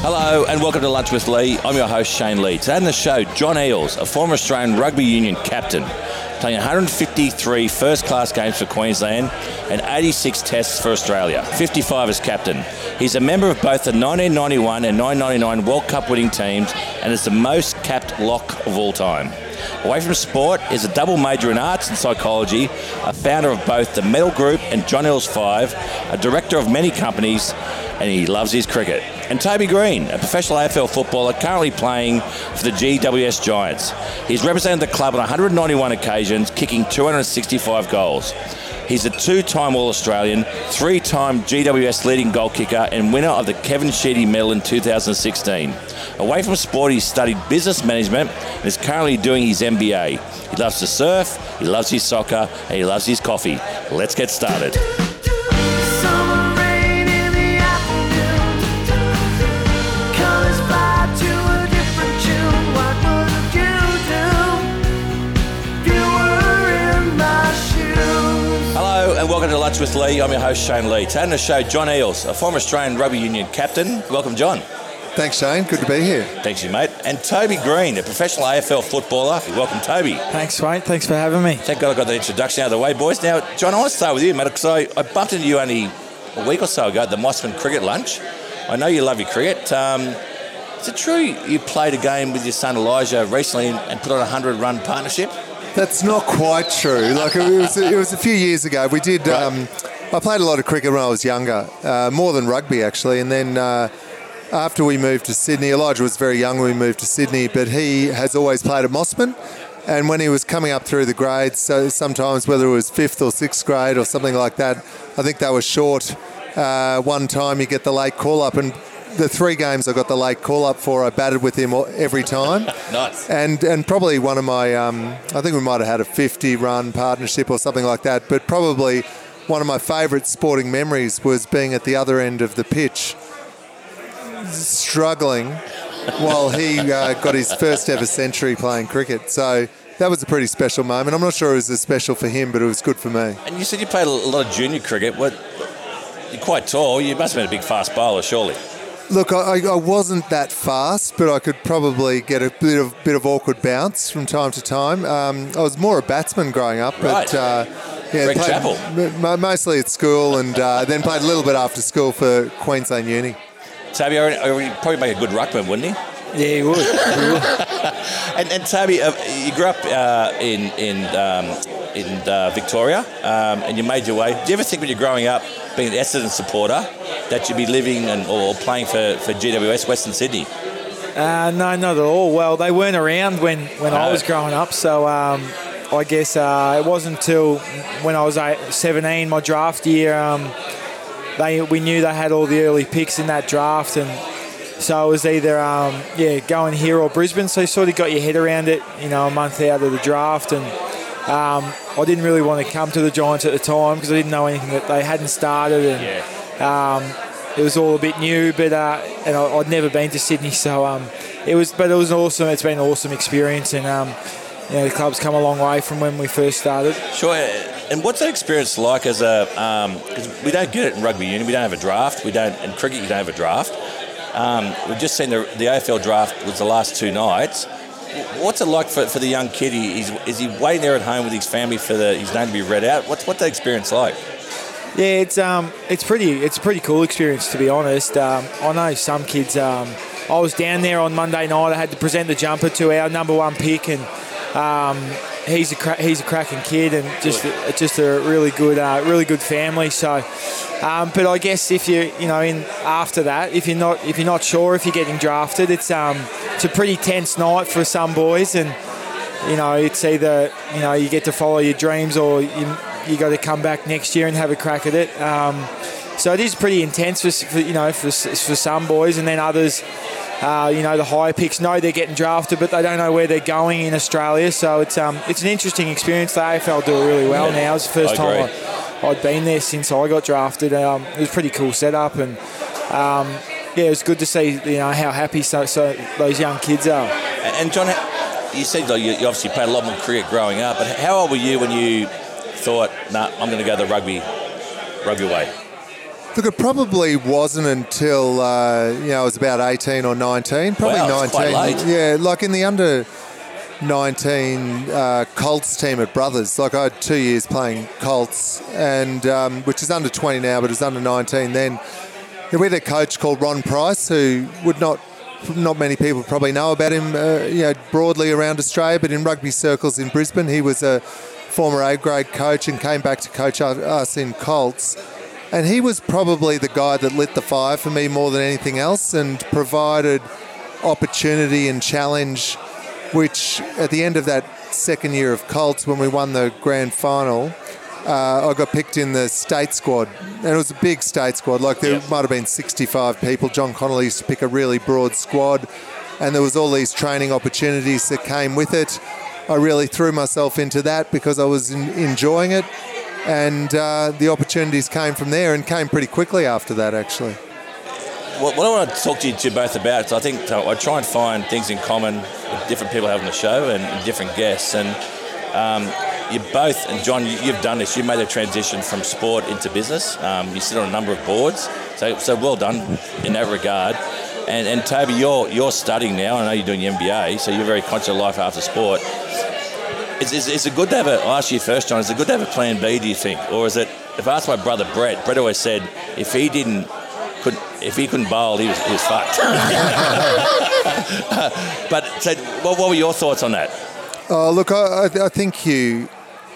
Hello and welcome to Lunch with Lee. I'm your host Shane Lee. Today on the show, John Eales, a former Australian rugby union captain, playing 153 first-class games for Queensland and 86 tests for Australia. 55 as captain. He's a member of both the 1991 and 1999 World Cup winning teams and is the most capped lock of all time. Away from sport, is a double major in arts and psychology, a founder of both the Mettle Group and John Eales 5, a director of many companies, and he loves his cricket. And Toby Green, a professional AFL footballer currently playing for the GWS Giants. He's represented the club on 191 occasions, kicking 265 goals. He's a two time All Australian, three time GWS leading goal kicker, and winner of the Kevin Sheedy Medal in 2016. Away from sport, he studied business management and is currently doing his MBA. He loves to surf, he loves his soccer, and he loves his coffee. Let's get started. And Lunch with Lee. I'm your host Shane Lee. Today on the show, John Eales, a former Australian rugby union captain. Welcome, John. Thanks, Shane. Good to be here. Thanks, you mate. And Toby Green, a professional AFL footballer. Welcome, Toby. Thanks, mate. Thanks for having me. Thank God I got the introduction out of the way, boys. Now, John, I want to start with you, mate, because I, I bumped into you only a week or so ago at the Mosman Cricket Lunch. I know you love your cricket. Um, is it true you played a game with your son Elijah recently and, and put on a 100 run partnership? That's not quite true. Like it was, it was a few years ago. We did. Um, I played a lot of cricket when I was younger, uh, more than rugby actually. And then uh, after we moved to Sydney, Elijah was very young when we moved to Sydney, but he has always played at Mosman. And when he was coming up through the grades, so sometimes whether it was fifth or sixth grade or something like that, I think they were short. Uh, one time you get the late call up, and the three games I got the late call up for, I batted with him every time. Nice. And and probably one of my, um, I think we might have had a 50 run partnership or something like that. But probably one of my favourite sporting memories was being at the other end of the pitch, struggling while he uh, got his first ever century playing cricket. So that was a pretty special moment. I'm not sure it was as special for him, but it was good for me. And you said you played a lot of junior cricket. What? You're quite tall. You must have been a big fast bowler, surely. Look, I, I wasn't that fast, but I could probably get a bit of bit of awkward bounce from time to time. Um, I was more a batsman growing up, but Right. uh, yeah, Greg played Chappell. m- m- mostly at school, and uh, then played a little bit after school for Queensland Uni. Toby, I I probably make a good ruckman, wouldn't he? Yeah, he would. Would. And, and Toby, uh, you grew up uh, in in um, in uh, Victoria, um, and you made your way. Do you ever think when you're growing up, being an Essendon supporter, that you'd be living and or playing for, for GWS Western Sydney? Uh, no, not at all. Well, they weren't around when, when I was growing up, so um, I guess uh, it wasn't until when I was eight, 17, my draft year, um, they we knew they had all the early picks in that draft, and so it was either um, yeah going here or Brisbane. So you sort of got your head around it, you know, a month out of the draft, and um, I didn't really want to come to the Giants at the time because I didn't know anything that they hadn't started, and um, it was all a bit new. But uh, and I, I'd never been to Sydney, so um, it was. But it was awesome. It's been an awesome experience, and um, you know, the club's come a long way from when we first started. Sure. And what's that experience like as a? Because we don't get it in rugby union. We don't have a draft. We don't in cricket. You don't have a draft. Um, we've just seen the, the AFL draft was the last two nights. What's it like for, for the young kid? He, is he waiting there at home with his family for the, his name to be read out? What's what's that experience like? Yeah, it's um, it's pretty, it's a pretty cool experience to be honest. Um, I know some kids. Um, I was down there on Monday night. I had to present the jumper to our number one pick, and um, he's a cra- he's a cracking kid, and just a, just a really good, uh, really good family. So, um, but I guess if you you know in after that, if you're not if you're not sure if you're getting drafted, it's um, it's a pretty tense night for some boys, and you know, it's either you know you get to follow your dreams or you you got to come back next year and have a crack at it. Um, so it is pretty intense for, for you know for, for some boys, and then others, uh, you know, the higher picks know they're getting drafted, but they don't know where they're going in Australia. So it's um it's an interesting experience. The AFL do it really well now. It's the first I time. I, I'd been there since I got drafted. Um, it was a pretty cool setup, and um, yeah, it was good to see you know how happy so, so those young kids are. And and John, you said like, you you obviously played a lot more cricket growing up, but how old were you when you thought, nah, I'm going to go the rugby, rugby way? Look, it probably wasn't until uh, you know I was about eighteen or nineteen, probably Wow, it's quite nineteen. late. Yeah, like in the under nineteen uh, Colts team at Brothers. Like I had two years playing Colts, and um, which is under twenty now, but it's under nineteen then. We had a coach called Ron Price who would not. Not many people probably know about him, uh, you know, broadly around Australia, but in rugby circles in Brisbane, he was a former A grade coach and came back to coach us in Colts. And he was probably the guy that lit the fire for me more than anything else and provided opportunity and challenge, which at the end of that second year of Colts, when we won the grand final, uh, I got picked in the state squad. And it was a big state squad. Like there Yep. might have been 65 people. John Connolly used to pick a really broad squad. And there was all these training opportunities that came with it. I really threw myself into that because I was en- enjoying it and uh, the opportunities came from there and came pretty quickly after that actually What, what I want to talk to you two both about is I think uh, I try and find things in common with different people having the show and, and different guests. And um, you both, and John, you, you've done this. You made a transition from sport into business. Um, you sit on a number of boards, so so well done in that regard. And, and Toby, you're you're studying now. I know you're doing your MBA, so you're very conscious of life after sport. Is, is, is it good to have a? I'll ask you first, John. Is it good to have a plan B? Do you think, or is it? If I asked my brother Brett, Brett always said if he didn't could if he couldn't bowl, he was, he was fucked. but so, what, what were your thoughts on that? oh look I- I think you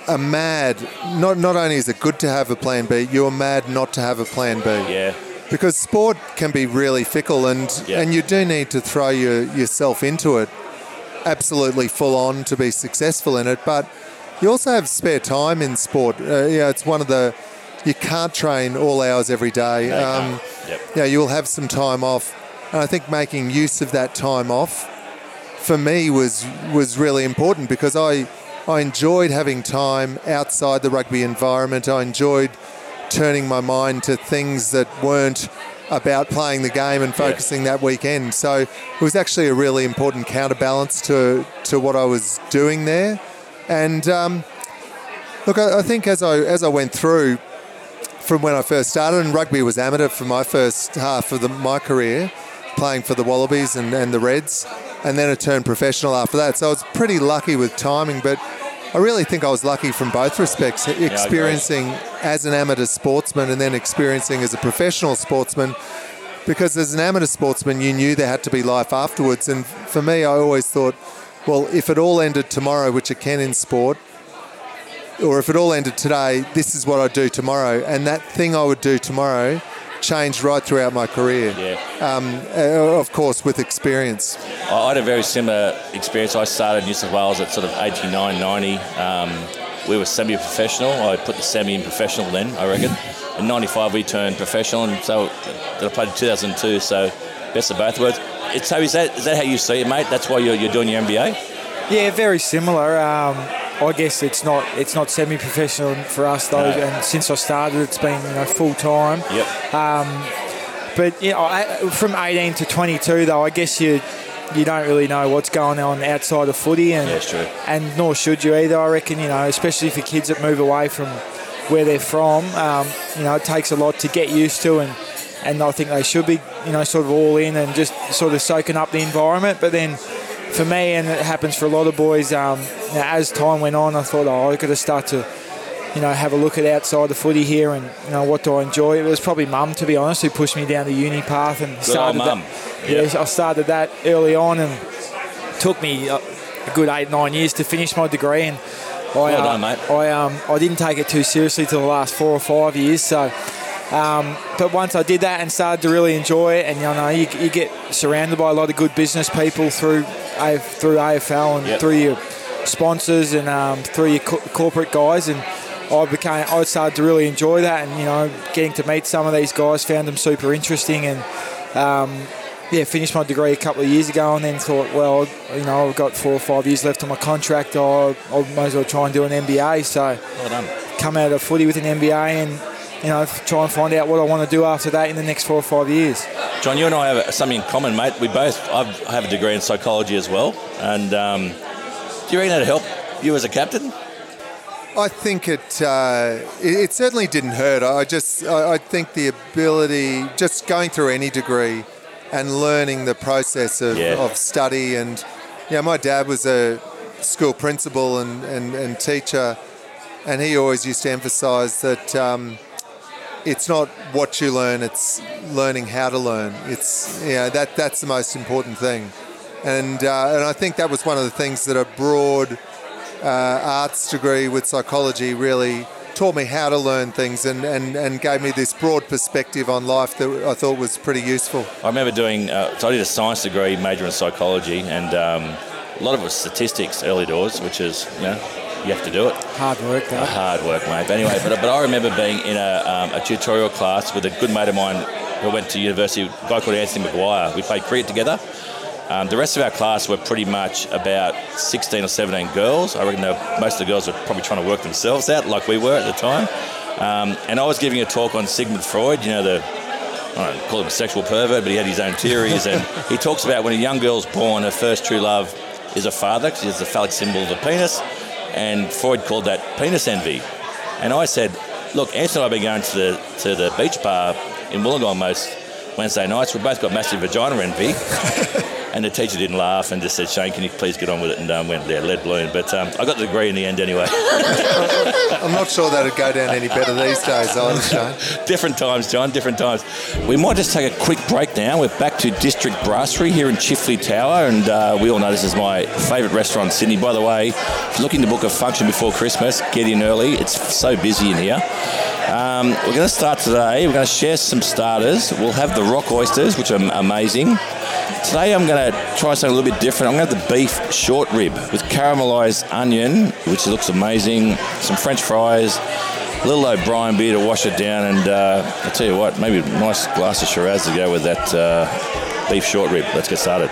are mad not not only is it good to have a plan b you're mad not to have a plan b Yeah, because sport can be really fickle and Yeah. and you do need to throw your, yourself into it absolutely full on to be successful in it but you also have spare time in sport uh, yeah it's one of the you can't train all hours every day No, you um, can't. Yep. yeah you'll have some time off and i think making use of that time off for me was was really important because I I enjoyed having time outside the rugby environment. I enjoyed turning my mind to things that weren't about playing the game and focusing that weekend. So it was actually a really important counterbalance to to what I was doing there. And um, look, I, I think as I as I went through from when I first started, and rugby was amateur for my first half of the, my career, playing for the Wallabies and, and the Reds, and then it turned professional after that. So I was pretty lucky with timing, but I really think I was lucky from both respects, experiencing as an amateur sportsman and then experiencing as a professional sportsman. Because as an amateur sportsman, you knew there had to be life afterwards. And for me, I always thought, well, if it all ended tomorrow, which it can in sport, or if it all ended today, this is what I'd do tomorrow. And that thing I would do tomorrow changed right throughout my career. Yeah. Um, uh, of course, with experience. I I had a very similar experience. I started in New South Wales at sort of 89, 90. Um, we were semi-professional. I put the semi in professional then, I reckon. In 95 we turned professional, and so that I played in 2002. So best of both worlds. It's, so is that is that how you see it, mate? That's why you're, you're doing your MBA. Yeah, very similar. Um, I guess it's not it's not semi-professional for us though, No. and since I started, it's been you know, full time. Yep. But you know, I, from 18 to 22 though, I guess you you don't really know what's going on outside of footy, and Yeah, and nor should you either. I reckon you know, especially for kids that move away from where they're from. Um, you know, it takes a lot to get used to, and and I think they should be you know sort of all in and just sort of soaking up the environment. But then for me, and it happens for a lot of boys, um, as time went on, I thought, oh, I've got to start to you know, have a look at outside the footy here and, you know, what do I enjoy? It was probably mum, to be honest, who pushed me down the uni path and old started mum. that. Yeah. Yeah, I started that early on and took me uh, a good eight, nine years to finish my degree. And I, Well uh, done, mate. I, um, I didn't take it too seriously till the last four or five years. So, um, but once I did that and started to really enjoy it, and you know, you, you get surrounded by a lot of good business people through through AFL and Yep. through your sponsors and um, through your co- corporate guys and. I became. I started to really enjoy that, and you know, getting to meet some of these guys, found them super interesting, and um, yeah, finished my degree a couple of years ago, and then thought, well, you know, I've got four or five years left on my contract. I, I might as well try and do an MBA. So Well come out of footy with an MBA, and you know, try and find out what I want to do after that in the next four or five years. John, you and I have something in common, mate. We both I've, I have a degree in psychology as well, and um, do you reckon that'd help you as a captain? I think it, uh, it it certainly didn't hurt. I just I, I think the ability, just going through any degree, and learning the process of, Yeah. of study and yeah, my dad was a school principal and, and, and teacher, and he always used to emphasise that um, it's not what you learn; it's learning how to learn. It's you know, that that's the most important thing, and uh, and I think that was one of the things that a broad uh, arts degree with psychology really taught me how to learn things and, and, and gave me this broad perspective on life that I thought was pretty useful. I remember doing, uh, so I did a science degree, major in psychology, and um, a lot of it was statistics early doors, which is, you know, you have to do it. Hard work, though. Hard work, mate. But anyway, but, but I remember being in a, um, a tutorial class with a good mate of mine who went to university, a guy called Anthony McGuire. We played cricket together. Um, the rest of our class were pretty much about 16 or 17 girls. I reckon were- most of the girls were probably trying to work themselves out, like we were at the time. Um, and I was giving a talk on Sigmund Freud, you know, the I don't call him a sexual pervert, but he had his own theories. and he talks about when a young girl's born, her first true love is a father, because it's the phallic symbol of a penis. And Freud called that penis envy. And I said, look, Anthony and I have been going to the, to the beach bar in Wollongong most Wednesday nights. We've both got massive vagina envy. and the teacher didn't laugh and just said, Shane, can you please get on with it? And um, went there, lead balloon. But um, I got the degree in the end anyway. I'm not sure that'd go down any better these days either, Shane. different times, John, different times. We might just take a quick break now. We're back to District Brasserie here in Chifley Tower, and uh, we all know this is my favourite restaurant in Sydney. By the way, if you're looking to book a function before Christmas, get in early. It's so busy in here. Um, we're going to start today. We're going to share some starters. We'll have the rock oysters, which are amazing. Today I'm going to try something a little bit different. I'm going to have the beef short rib with caramelised onion, which looks amazing, some French fries, a little O'Brien beer to wash it down, and uh, I'll tell you what, maybe a nice glass of Shiraz to go with that uh, beef short rib. Let's get started.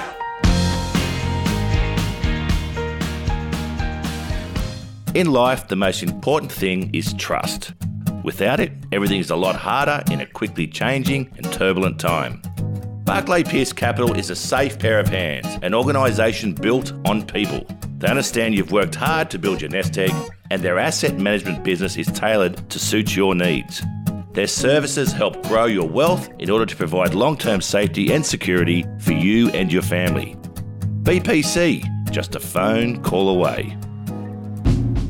In life, the most important thing is trust. Without it, everything is a lot harder in a quickly changing and turbulent time. Barclay Pierce Capital is a safe pair of hands, an organisation built on people. They understand you've worked hard to build your nest egg, and their asset management business is tailored to suit your needs. Their services help grow your wealth in order to provide long term safety and security for you and your family. BPC, just a phone call away.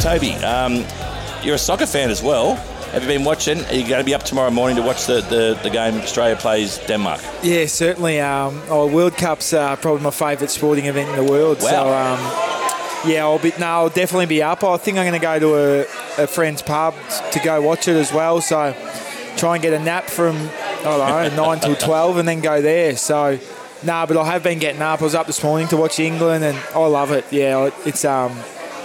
Toby, um, you're a soccer fan as well. Have you been watching? Are you going to be up tomorrow morning to watch the, the, the game Australia plays Denmark? Yeah, certainly. Um, oh, World Cup's uh, probably my favourite sporting event in the world. So, Wow. um, yeah, I'll be no, I'll definitely be up. I think I'm going to go to a, a friend's pub to go watch it as well. So, try and get a nap from I don't know nine till twelve, and then go there. So, nah, but I have been getting up. I was up this morning to watch England, and I love it. Yeah, it's um,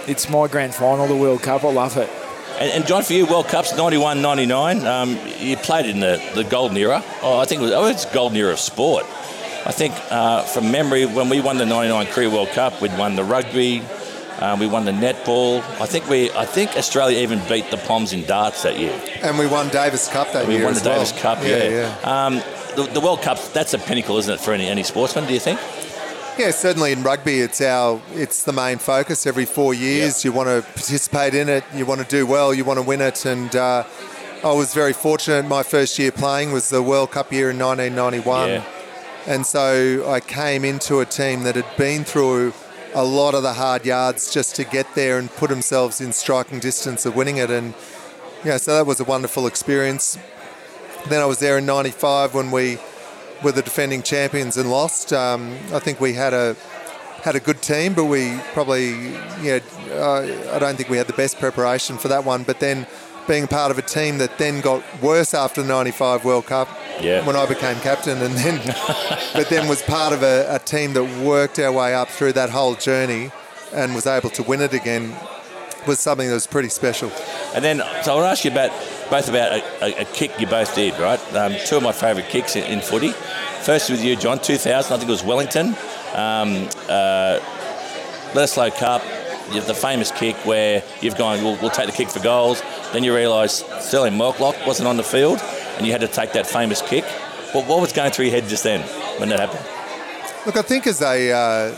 it's my grand final, the World Cup. I love it. And, and John, for you, World Cups 91 99, um, you played in the, the golden era. Oh, I think it was, oh, it's golden era of sport. I think uh, from memory, when we won the 99 Korea World Cup, we'd won the rugby, uh, we won the netball. I think we, I think Australia even beat the Poms in darts that year. And we won Davis Cup that We year We won the as well. Davis Cup, yeah. yeah. Um, the, the World Cup, that's a pinnacle, isn't it, for any, any sportsman, do you think? Yeah, certainly in rugby, it's our it's the main focus. Every four years, you want to participate in it, you want to do well, you want to win it. And uh, I was very fortunate. My first year playing was the World Cup year in 1991, Yeah. and so I came into a team that had been through a lot of the hard yards just to get there and put themselves in striking distance of winning it. And yeah, so that was a wonderful experience. Then I was there in '95 when we were the defending champions and lost. Um, I think we had a had a good team, but we probably yeah uh, I don't think we had the best preparation for that one. But then being part of a team that then got worse after the '95 World Cup Yeah. when I became captain, and then but then was part of a, a team that worked our way up through that whole journey and was able to win it again. was something that was pretty special. And then, so I want to ask you about both about a, a, a kick you both did, right? Um, two of my favourite kicks in, in footy. First with you, John, 2000, I think it was Wellington. Um, uh, Bledisloe Cup, you have the famous kick where you've gone, we'll, we'll take the kick for goals. Then you realise Stirling Mortlock wasn't on the field and you had to take that famous kick. What, what was going through your head just then when that happened? Look, I think as a uh,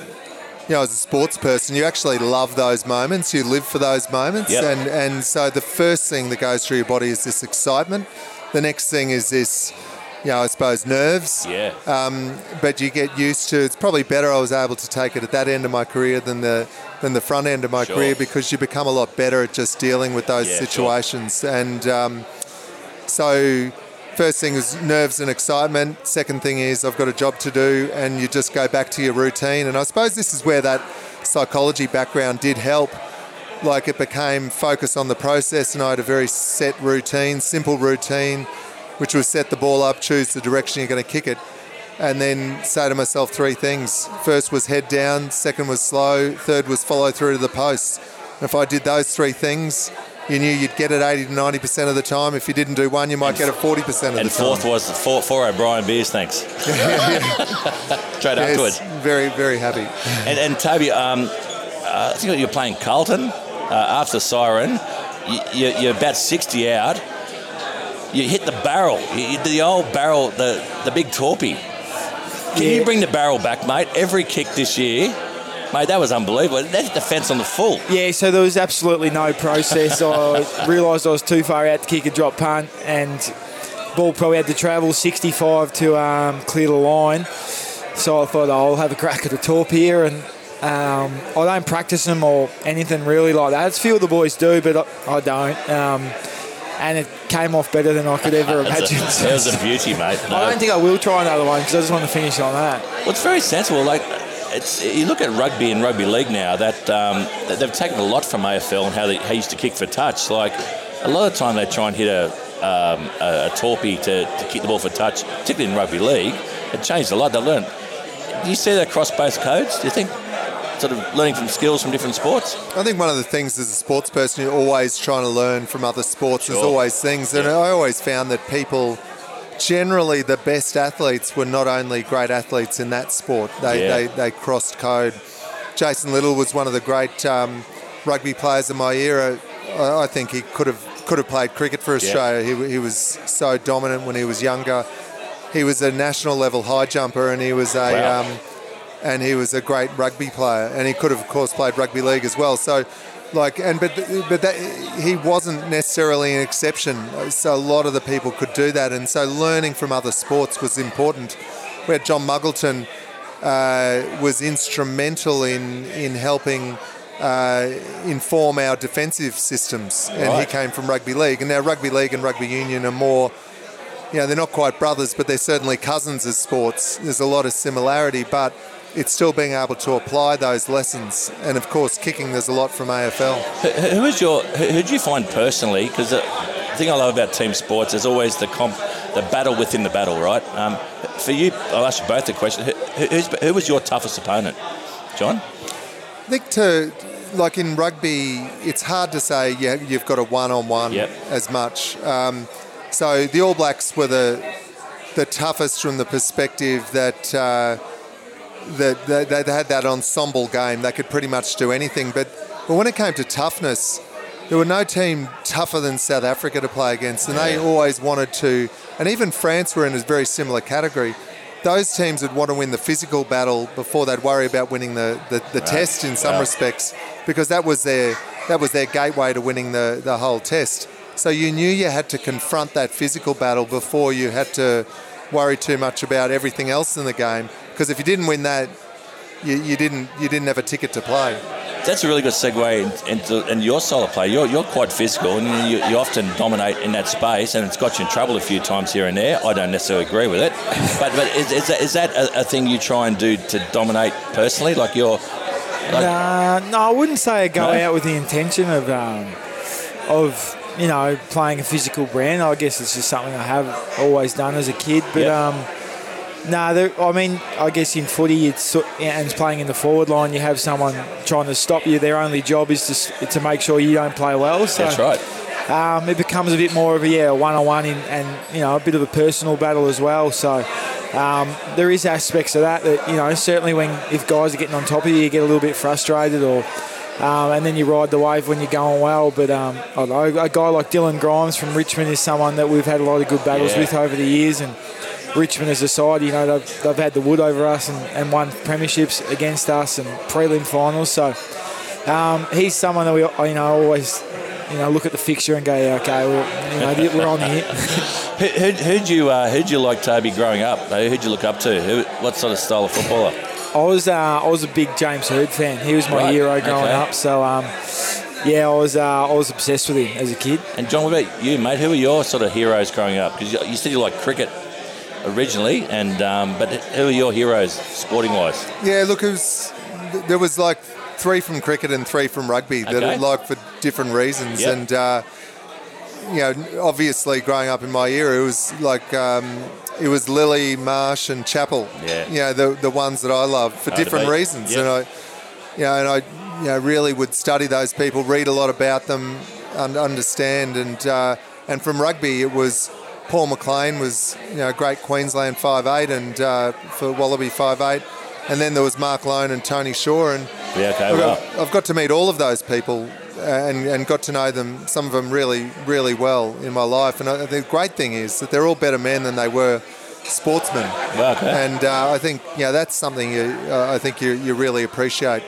you know, as a sports person, you actually love those moments. You live for those moments, Yep. and and so the first thing that goes through your body is this excitement. The next thing is this, you know, I suppose nerves. Yeah. Um, But you get used to. It's probably better I was able to take it at that end of my career than the than the front end of my Sure. career because you become a lot better at just dealing with those Yeah, sure. situations. And um, so, first thing is nerves and excitement. Second thing is I've got a job to do, and you just go back to your routine. And I suppose this is where that psychology background did help. Like it became focus on the process, and I had a very set routine, simple routine, which was set the ball up, choose the direction you're going to kick it, and then say to myself three things. First was head down, second was slow, third was follow through to the posts. And if I did those three things, you knew you'd get it 80 to 90% of the time. If you didn't do one, you might get it 40% of the time. And fourth was four, four O'Brien beers, thanks. Straight afterwards. Very, very happy. And, and Toby, um, uh, I think you're playing Carlton uh, after Siren. You, you're about 60 out. You hit the barrel. You, the old barrel, the, the big torpy. Can Yeah. you bring the barrel back, mate? Every kick this year, mate, that was unbelievable. That hit the fence on the full. Yeah, so there was absolutely no process. I realised I was too far out to kick a drop punt, and ball probably had to travel 65 to um, clear the line. So I thought oh, I'll have a crack at a torp here, and um, I don't practice them or anything really like that. It's few of the boys do, but I, I don't. Um, and it came off better than I could ever imagine. a, that was a beauty, mate. No. I don't think I will try another one because I just want to finish on that. Well, it's very sensible. Like, it's you look at rugby and rugby league now. That um, they've taken a lot from AFL and how they how used to kick for touch. Like, a lot of the time they try and hit a um, a, a torpy to, to kick the ball for touch, particularly in rugby league. It changed a lot. They learned. Do you see that across both codes? Do you think sort of learning from skills from different sports? I think one of the things as a sports person, you're always trying to learn from other sports. There's always things. And I always found that people, generally, the best athletes were not only great athletes in that sport, they, Yeah. they, they crossed code. Jason Little was one of the great um, rugby players of my era. I, I think he could have could have played cricket for Australia. He, he was so dominant when he was younger. He was a national level high jumper, and he was a Wow. um, and he was a great rugby player, and he could have, of course, played rugby league as well. So, like, and but but that he wasn't necessarily an exception. So a lot of the people could do that, and so learning from other sports was important. Where John Muggleton uh, was instrumental in in helping. Uh, inform our defensive systems, and he came from rugby league. And now rugby league and rugby union are more you know, they're not quite brothers, but they're certainly cousins as sports. There's a lot of similarity, but it's still being able to apply those lessons. And of course, kicking, there's a lot from AFL. Who is your? Who do you find personally? Because the thing I love about team sports is always the comp, the battle within the battle, right? Um, for you, I'll ask you both the question. Who, who's, who was your toughest opponent, John? I think to, like in rugby, it's hard to say yeah, you've got a one-on-one Yep. as much. Um, so the All Blacks were the the toughest from the perspective that. Uh, that they, they had that ensemble game. They could pretty much do anything. But, but when it came to toughness, there were no team tougher than South Africa to play against, and they Yeah. always wanted to. And even France were in a very similar category. Those teams would want to win the physical battle before they'd worry about winning the, the, the test in some Wow. respects, because that was their that was their gateway to winning the, the whole test. So you knew you had to confront that physical battle before you had to worry too much about everything else in the game. Because if you didn't win that, you, you didn't you didn't have a ticket to play. That's a really good segue in- into in your solo play. You're, you're quite physical and you, you often dominate in that space, and it's got you in trouble a few times here and there. I don't necessarily agree with it, but but is, is that, is that a, a thing you try and do to dominate personally? Like you're, like, Uh, no, I wouldn't say I go No? out with the intention of um, of you know playing a physical brand. I guess it's just something I have always done as a kid. But Yeah. um, No, there- I mean, I guess in footy, it's and playing in the forward line. You have someone trying to stop you. Their only job is to to make sure you don't play well. So That's right. um, it becomes a bit more of a yeah one on one and you know a bit of a personal battle as well. So um, there is aspects of that that you know certainly when if guys are getting on top of you, you get a little bit frustrated or. Um, and then you ride the wave when you're going well. But um, I don't know, a guy like Dylan Grimes from Richmond is someone that we've had a lot of good battles Yeah. with over the years. And Richmond as a side, you know, they've, they've had the wood over us and, and won premierships against us and prelim finals. So um, he's someone that we, you know, always, you know, look at the fixture and go, yeah, okay, well, you know, we're on here. Who, who, who'd you uh, who'd you like Toby growing up? Who'd you look up to? Who, what sort of style of footballer? I was, uh, I was a big James Hird fan. He was my Right, hero growing okay. up. So um, yeah, I was, uh, I was obsessed with him as a kid. And John, what about you, mate? Who were your sort of heroes growing up? Because you, you said you liked cricket originally, and um, but who are your heroes sporting wise? Yeah, look, it was, there was like three from cricket and three from rugby that Okay. I like for different reasons. Yep. And, uh, you know, obviously growing up in my era, it was like, um, it was Lillee, Marsh, and Chappell. Yeah. You know, the, the ones that I love for Hard different reasons. Yep. And I, you know, and I, you know, really would study those people, read a lot about them, and understand. And uh, and from rugby, it was Paul McLean was you know great Queensland five eight, and uh, for Wallaby five eight, and then there was Mark Loane and Tony Shaw, and Yeah, okay, I've, got, I've got to meet all of those people. uh, And, and got to know them, some of them really, really well in my life. And I, the great thing is that they're all better men than they were sportsmen. Okay. And uh, I think, know, that's something you, uh, I think you, you really appreciate.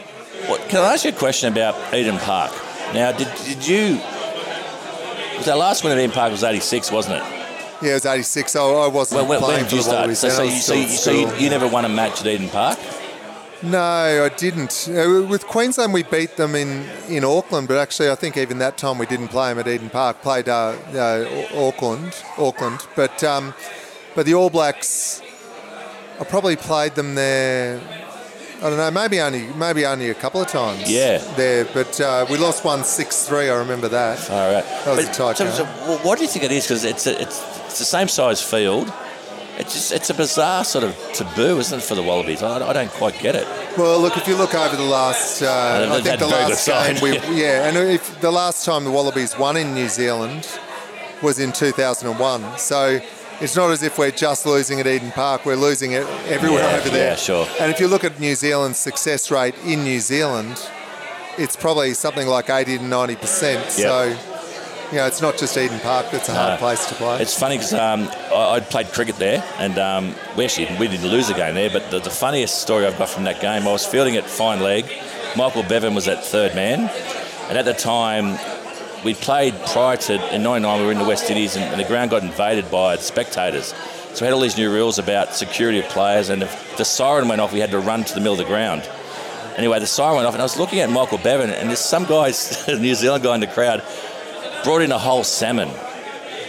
What, can I ask you a question about Eden Park? Now, did, did you? Was our last win at Eden Park was '86, wasn't it? Yeah, it was 86. I, I wasn't When, playing when for did you start? So, so, you, so, you, so you, you never won a match at Eden Park? No, I didn't. Uh, With Queensland, we beat them in, in Auckland, but actually, I think even that time we didn't play them at Eden Park. Played uh, uh, Auckland, Auckland, but um, but the All Blacks, I probably played them there. I don't know, maybe only maybe only a couple of times. Yeah. there, but uh, we lost one six three. I remember that. All right. That was a tight so, so what do you think it is? Because it's, a- it's it's the same size field. It's just it's a bizarre sort of taboo, isn't it, for the Wallabies? I, I don't quite get it. Well, look, if you look over the last, uh, I think the last game, we, yeah, and if the last time the Wallabies won in New Zealand was in 2001, so it's not as if we're just losing at Eden Park; we're losing it everywhere Yeah, over there. yeah, sure. And if you look at New Zealand's success rate in New Zealand, it's probably something like 80 to 90 percent. So, you know, it's not just Eden Park; It's a hard No. place to play. It's funny because um, I, I played cricket there, and um, we actually we didn't lose a game there. But the, the funniest story I've got from that game, I was fielding at fine leg. Michael Bevan was at third man, and at the time we played prior to in '99. We were in the West Indies, and, and the ground got invaded by spectators. So we had all these new rules about security of players, and if the siren went off, we had to run to the middle of the ground. Anyway, the siren went off, and I was looking at Michael Bevan, and there's some guys, a New Zealand guy in the crowd, brought in a whole salmon,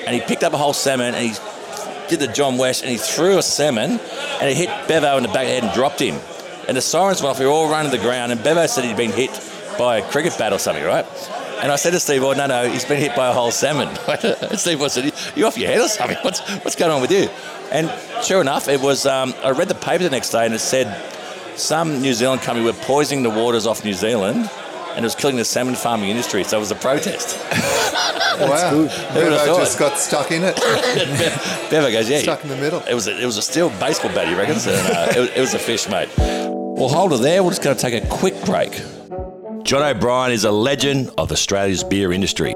and he picked up a whole salmon, and he did the John West, and he threw a salmon, and it hit Bevo in the back of the head and dropped him. And the sirens went off. We all running to the ground, and Bevo said he'd been hit by a cricket bat or something, right? And I said to Steve, "Oh no, no, he's been hit by a whole salmon." Steve Boy said, "You off your head or something? What's what's going on with you?" And sure enough, it was. Um, I read the paper the next day, and it said some New Zealand company were poisoning the waters off New Zealand, and it was killing the salmon farming industry. So it was a protest. wow, Who would've Bevo just got stuck in it, Bevo goes, "Yeah, stuck in the middle. It was a, it was a steel baseball bat, you reckon? And, uh, it, was- it was a fish, mate. Well, hold it there. We're just going to take a quick break. John O'Brien is a legend of Australia's beer industry.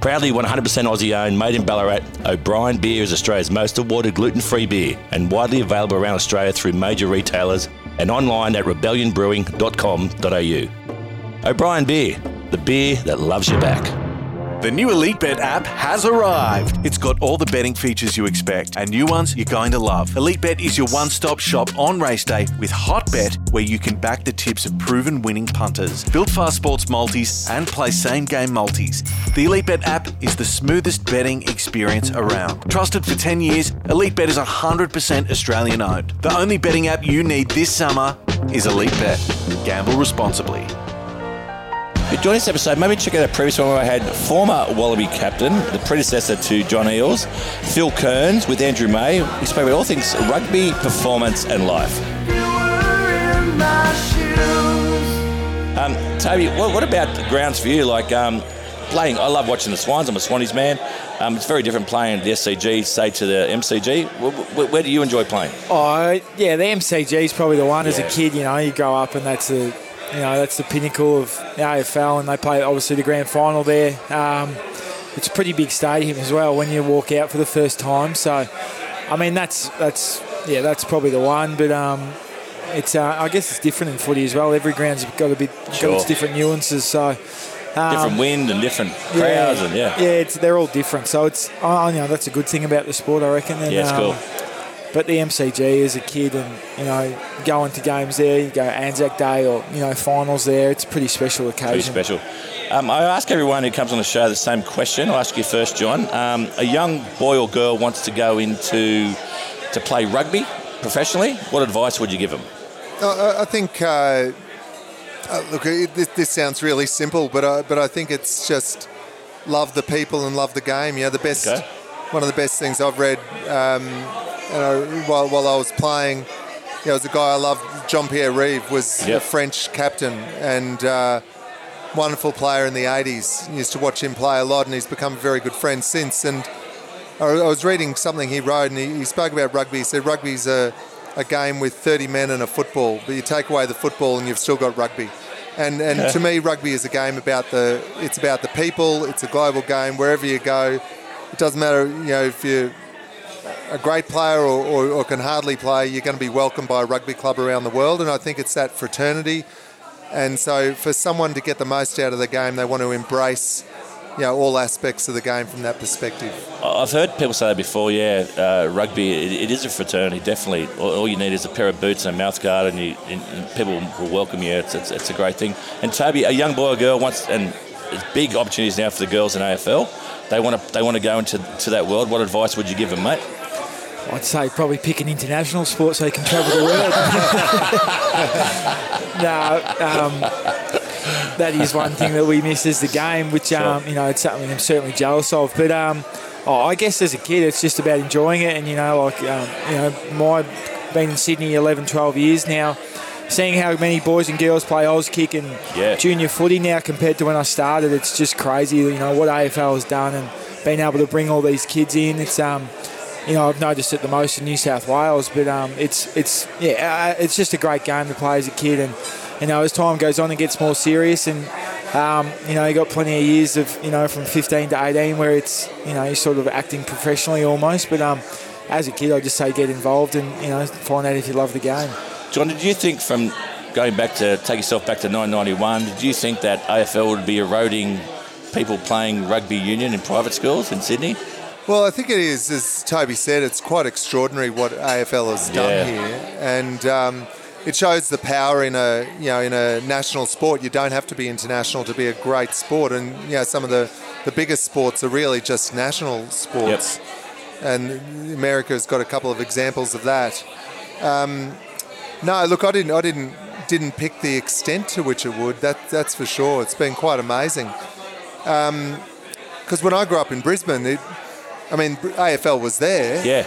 Proudly 100% Aussie owned, made in Ballarat, O'Brien Beer is Australia's most awarded gluten free beer and widely available around Australia through major retailers and online at rebellionbrewing.com.au. O'Brien Beer, the beer that loves you back. The new Elite Bet app has arrived. It's got all the betting features you expect and new ones you're going to love. Elite Bet is your one stop shop on race day with Hot Bet, where you can back the tips of proven winning punters, build fast sports multis, and play same game multis. The Elite Bet app is the smoothest betting experience around. Trusted for 10 years, Elite Bet is 100% Australian owned. The only betting app you need this summer is Elite Bet. Gamble responsibly. If you join this episode, maybe check out a previous one where I had former Wallaby captain, the predecessor to John Eales, Phil Kearns with Andrew May. We spoke about all things rugby, performance, and life. You were in my shoes. Um, Toby, what, what about grounds for you? Like um, playing, I love watching the Swans. I'm a Swannies man. Um, it's very different playing the SCG, say to the MCG. Where, where, where do you enjoy playing? Oh yeah, the MCG is probably the one. As a kid, you know, you grow up and that's the, you know, that's the pinnacle of the AFL, and they play obviously the grand final there. Um, it's a pretty big stadium as well when you walk out for the first time. So, I mean, that's that's yeah, that's probably the one. But um, it's uh, I guess it's different in footy as well. Every ground's got a bit Sure. got its different nuances. So. Um, Different wind and different crowds, and yeah. yeah, it's, they're all different. So it's, I you know, that's a good thing about the sport, I reckon. And, Yeah, it's um, cool. But the MCG as a kid, and you know, going to games there, you go Anzac Day or you know finals there. It's a pretty special occasion. Pretty special. Um, I ask everyone who comes on the show the same question. I'll ask you first, John. Um, a young boy or girl wants to go into to play rugby professionally. What advice would you give them? I, I think. Uh, uh, look, it, this, this sounds really simple, but I, but I think it's just love the people and love the game. You know, the best. Okay. One of the best things I've read, um, you know, while while I was playing, there was a guy I loved, Jean Pierre Rives was Yep. a French captain and. Uh, Wonderful player in the 80s. Used to watch him play a lot, and he's become a very good friend since. And I I was reading something he wrote, and he, he spoke about rugby. He said rugby's a, a game with 30 men and a football, but you take away the football and you've still got rugby. And and to me, rugby is a game about the it's about the people. It's a global game. Wherever you go, it doesn't matter. You know if you're a great player or, or, or can hardly play, you're going to be welcomed by a rugby club around the world. And I think it's that fraternity. And so for someone to get the most out of the game, they want to embrace you know, all aspects of the game from that perspective. I've heard people say that before. Yeah, uh, rugby it, it is a fraternity. Definitely, all, all you need is a pair of boots and a mouth guard, and, you, and, and people will welcome you. It's, it's, it's a great thing. And Toby, a young boy or girl wants, and big opportunities now for the girls in AFL. They want to they want to go into to that world. What advice would you give them, mate? I'd say probably pick an international sport so you can travel the world. no, um, that is one thing that we miss is the game, which um, you know it's something I'm certainly jealous of. But um, oh, I guess as a kid, it's just about enjoying it, and you know, like um, you know, my been in Sydney 11, 12 years now. Seeing how many boys and girls play Auskick and Yeah. junior footy now compared to when I started, it's just crazy. You know what AFL has done and being able to bring all these kids in. It's um, you know, I've noticed it the most in New South Wales, but um, it's it's yeah, uh, it's just a great game to play as a kid, and you know, as time goes on, it gets more serious, and um, you know, you got plenty of years of you know from 15 to 18 where it's you know you're sort of acting professionally almost, but um, as a kid, I just say get involved and you know find out if you love the game. John, did you think from going back to take yourself back to 991? Did you think that AFL would be eroding people playing rugby union in private schools in Sydney? Well, I think it is, as Toby said, it's quite extraordinary what AFL has done Yeah. here, and um, it shows the power in a you know in a national sport. You don't have to be international to be a great sport, and you know some of the the biggest sports are really just national sports, and America's got a couple of examples of that. Um, no, look, I didn't, I didn't, didn't pick the extent to which it would. That that's for sure. It's been quite amazing. Because when I grew up in Brisbane, it, I mean, AFL was there. Yeah,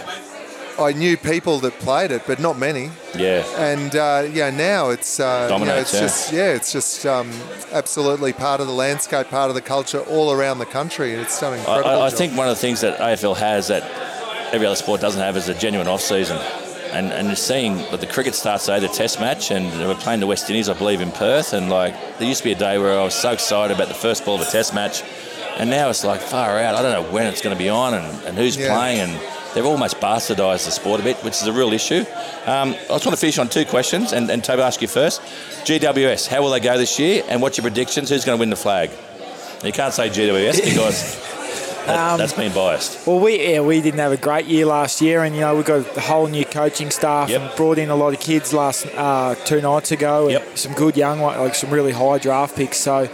I knew people that played it, but not many. yeah. And uh, yeah, now it's uh, you know, it's yeah. just yeah, it's just um, absolutely part of the landscape, part of the culture all around the country. It's done I, incredible. I, I think one of the things that AFL has that every other sport doesn't have is a genuine off season. And and you're seeing that the cricket starts today, the Test match, and we're playing the West Indies, I believe, in Perth. And like there used to be a day where I was so excited about the first ball of a Test match, and now it's like far out. I don't know when it's going to be on and, and who's Yeah. playing, and they've almost bastardised the sport a bit, which is a real issue. Um, I just want to finish on two questions, and, and Toby, ask you first. GWS, how will they go this year, and what's your predictions? Who's going to win the flag? You can't say GWS because that, Um, that's been biased. Well, we yeah we didn't have a great year last year, and you know we got a whole new coaching staff Yep. and brought in a lot of kids last uh, two nights ago, and Yep. some good young like some really high draft picks. So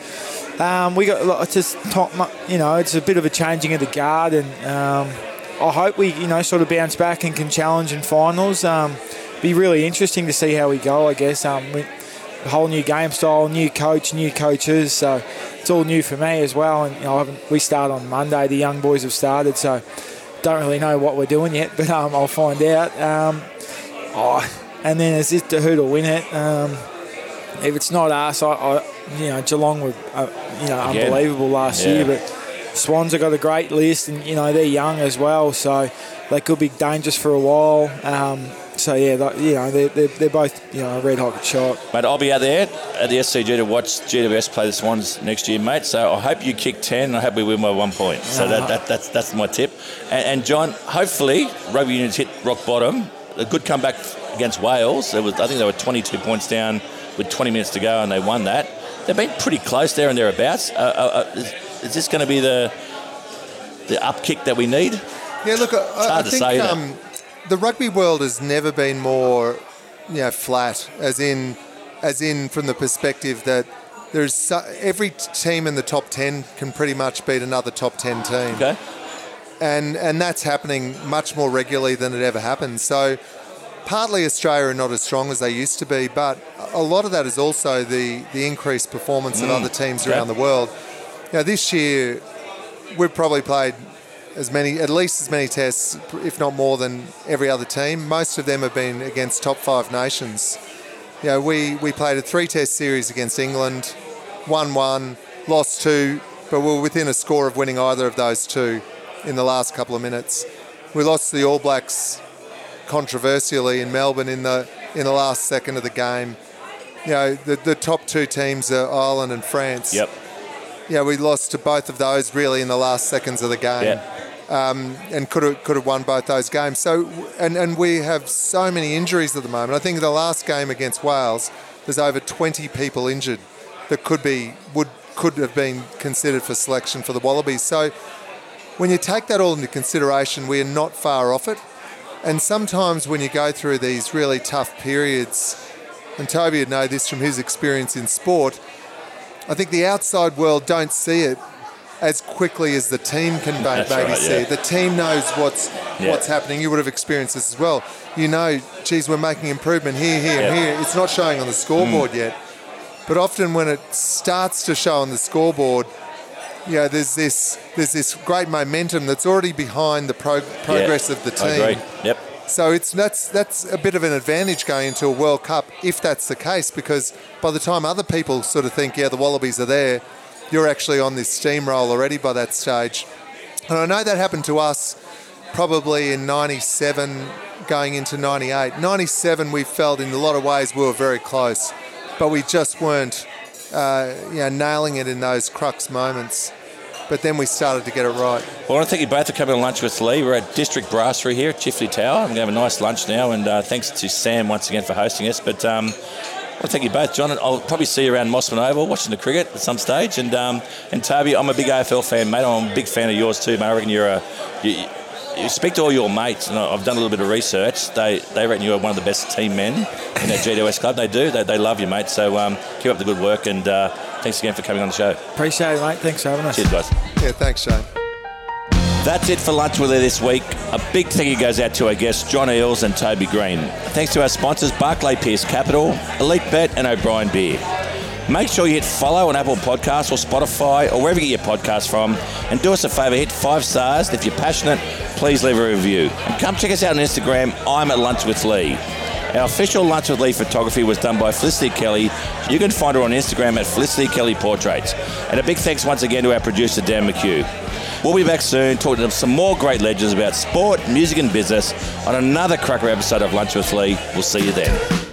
um, we got it's just top, you know it's a bit of a changing of the guard, and um, I hope we you know sort of bounce back and can challenge in finals. Um, be really interesting to see how we go. I guess um, we, whole new game style, new coach, new coaches. So it's all new for me as well. And you know, we start on Monday. The young boys have started, so don't really know what we're doing yet, but um, I'll find out. Um, oh, and then it's just who to win it. If it's not us, I, I you know Geelong were uh, you know Again. unbelievable last Yeah. year, but Swans have got a great list, and you know they're young as well, so they could be dangerous for a while. Um, so yeah, that- you know they're, they're, they're both you know a red hot shot. Mate, I'll be out there at the SCG to watch GWS play the Swans next year, mate. So I hope you kick 10 and I hope we win by one point. So that, that, that's, that's my tip. And, and John, hopefully rugby union's hit rock bottom. A good comeback against Wales. It was, I think they were 22 points down with 20 minutes to go and they won that. They've been pretty close there and thereabouts. Uh, uh, uh, is, is this going to be the the up kick that we need? Yeah, look, I, I hard to think say, um, the rugby world has never been more, you know, flat. As in, as in, from the perspective that there's so, every team in the top ten can pretty much beat another top ten team, Okay. and and that's happening much more regularly than it ever happened. So. Partly Australia are not as strong as they used to be, but a lot of that is also the, the increased performance of mm, other teams around the world. Know, this year we've probably played as many, at least as many tests, if not more than every other team. Most of them have been against top five nations. You know, we, we played a three test series against England, won one, lost two, but we were within a score of winning either of those two in the last couple of minutes. We lost to the All Blacks controversially in Melbourne in the in the last second of the game. You know, the, the top two teams are Ireland and France Yep. yeah, we lost to both of those really in the last seconds of the game, Yeah. Um, and could have could have won both those games. So, and and we have so many injuries at the moment. I think the last game against Wales, there's over 20 people injured that could be would could have been considered for selection for the Wallabies. So, when you take that all into consideration, we are not far off it. And sometimes when you go through these really tough periods, and Toby would know this from his experience in sport, I think the outside world don't see it as quickly as the team can maybe right, see yeah. The team knows what's Yeah. what's happening. You would have experienced this as well. You know, geez, we're making improvement here, here, and Yeah. here. It's not showing on the scoreboard mm. yet. But often when it starts to show on the scoreboard, you know, there's this there's this great momentum that's already behind the pro- progress Yeah. of the I team. agree. Yep. So it's that's that's a bit of an advantage going into a World Cup if that's the case, because by the time other people sort of think, yeah, the Wallabies are there, you're actually on this steamroll already by that stage. And I know that happened to us probably in '97, going into '98. '97, we felt in a lot of ways we were very close, but we just weren't, uh, you know, nailing it in those crux moments. But then we started to get it right. Well, I want to thank you both for coming to lunch with Lee. We're at District Brasserie here at Chifley Tower. I'm going to have a nice lunch now, and uh, thanks to Sam once again for hosting us. But um, I want to thank you both, John. I'll probably see you around Mosman Oval watching the cricket at some stage. And um, and Toby, I'm a big AFL fan, mate. I'm a big fan of yours too, mate. I reckon you're a. You, you speak to all your mates, and I've done a little bit of research. They they reckon you're one of the best team men in that GWS club. They do. They, they love you, mate. So um, keep up the good work, and uh, thanks again for coming on the show. Appreciate it, mate. Thanks for having us. Cheers, guys. Yeah, thanks, Shane. That's it for Lunch with Her this week. A big thank you goes out to our guests, John Eales and Toby Greene. Thanks to our sponsors, Barclay Pearce Capital, Elite Bet, and O'Brien Beer. Make sure you hit follow on Apple Podcasts or Spotify or wherever you get your podcast from. And do us a favour, hit five stars. If you're passionate, please leave a review. And come check us out on Instagram. I'm at Lunch with Lee. Our official Lunch with Lee photography was done by Felicity Kelly. You can find her on Instagram at Felicity Kelly Portraits. And a big thanks once again to our producer, Dan McHugh. We'll be back soon talking to some more great legends about sport, music, and business on another cracker episode of Lunch with Lee. We'll see you then.